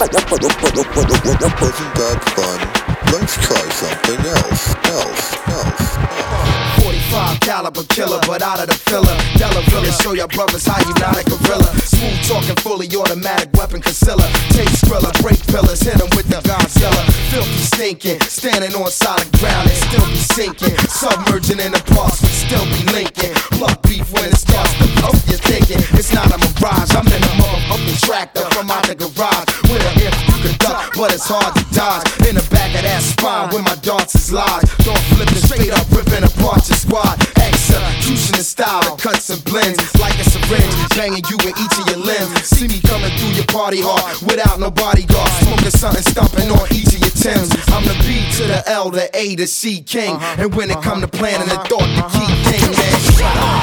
Wasn't that fun? Let's try something else, else, else. 45 caliber killer, but out of the filler. Delavilla, show your brothers how you not a gorilla. Smooth talking, fully automatic weapon concealer. Take skrilla, break pillars, hit 'em with the Godzilla. Filthy stinking, standing on solid ground and still be sinking. Submerging in the past, but still be linking. Plug beef when it starts to puff, you're thinking it's not a mirage. I'm in a motherfucking tractor from out the garage. If you could duck, but it's hard to dodge. In the back of that spine where my darts is lodged. Don't flip flipping straight up, ripping apart your squad. Execution in the style, it cuts and blends like a syringe, banging you in each of your limbs. See me coming through your party hard without no bodyguard, smoking something, stomping on each of your Timbs. I'm the B to the L, the A to C king, uh-huh. and when it come to planning the uh-huh. thought, the key thing, uh-huh. man.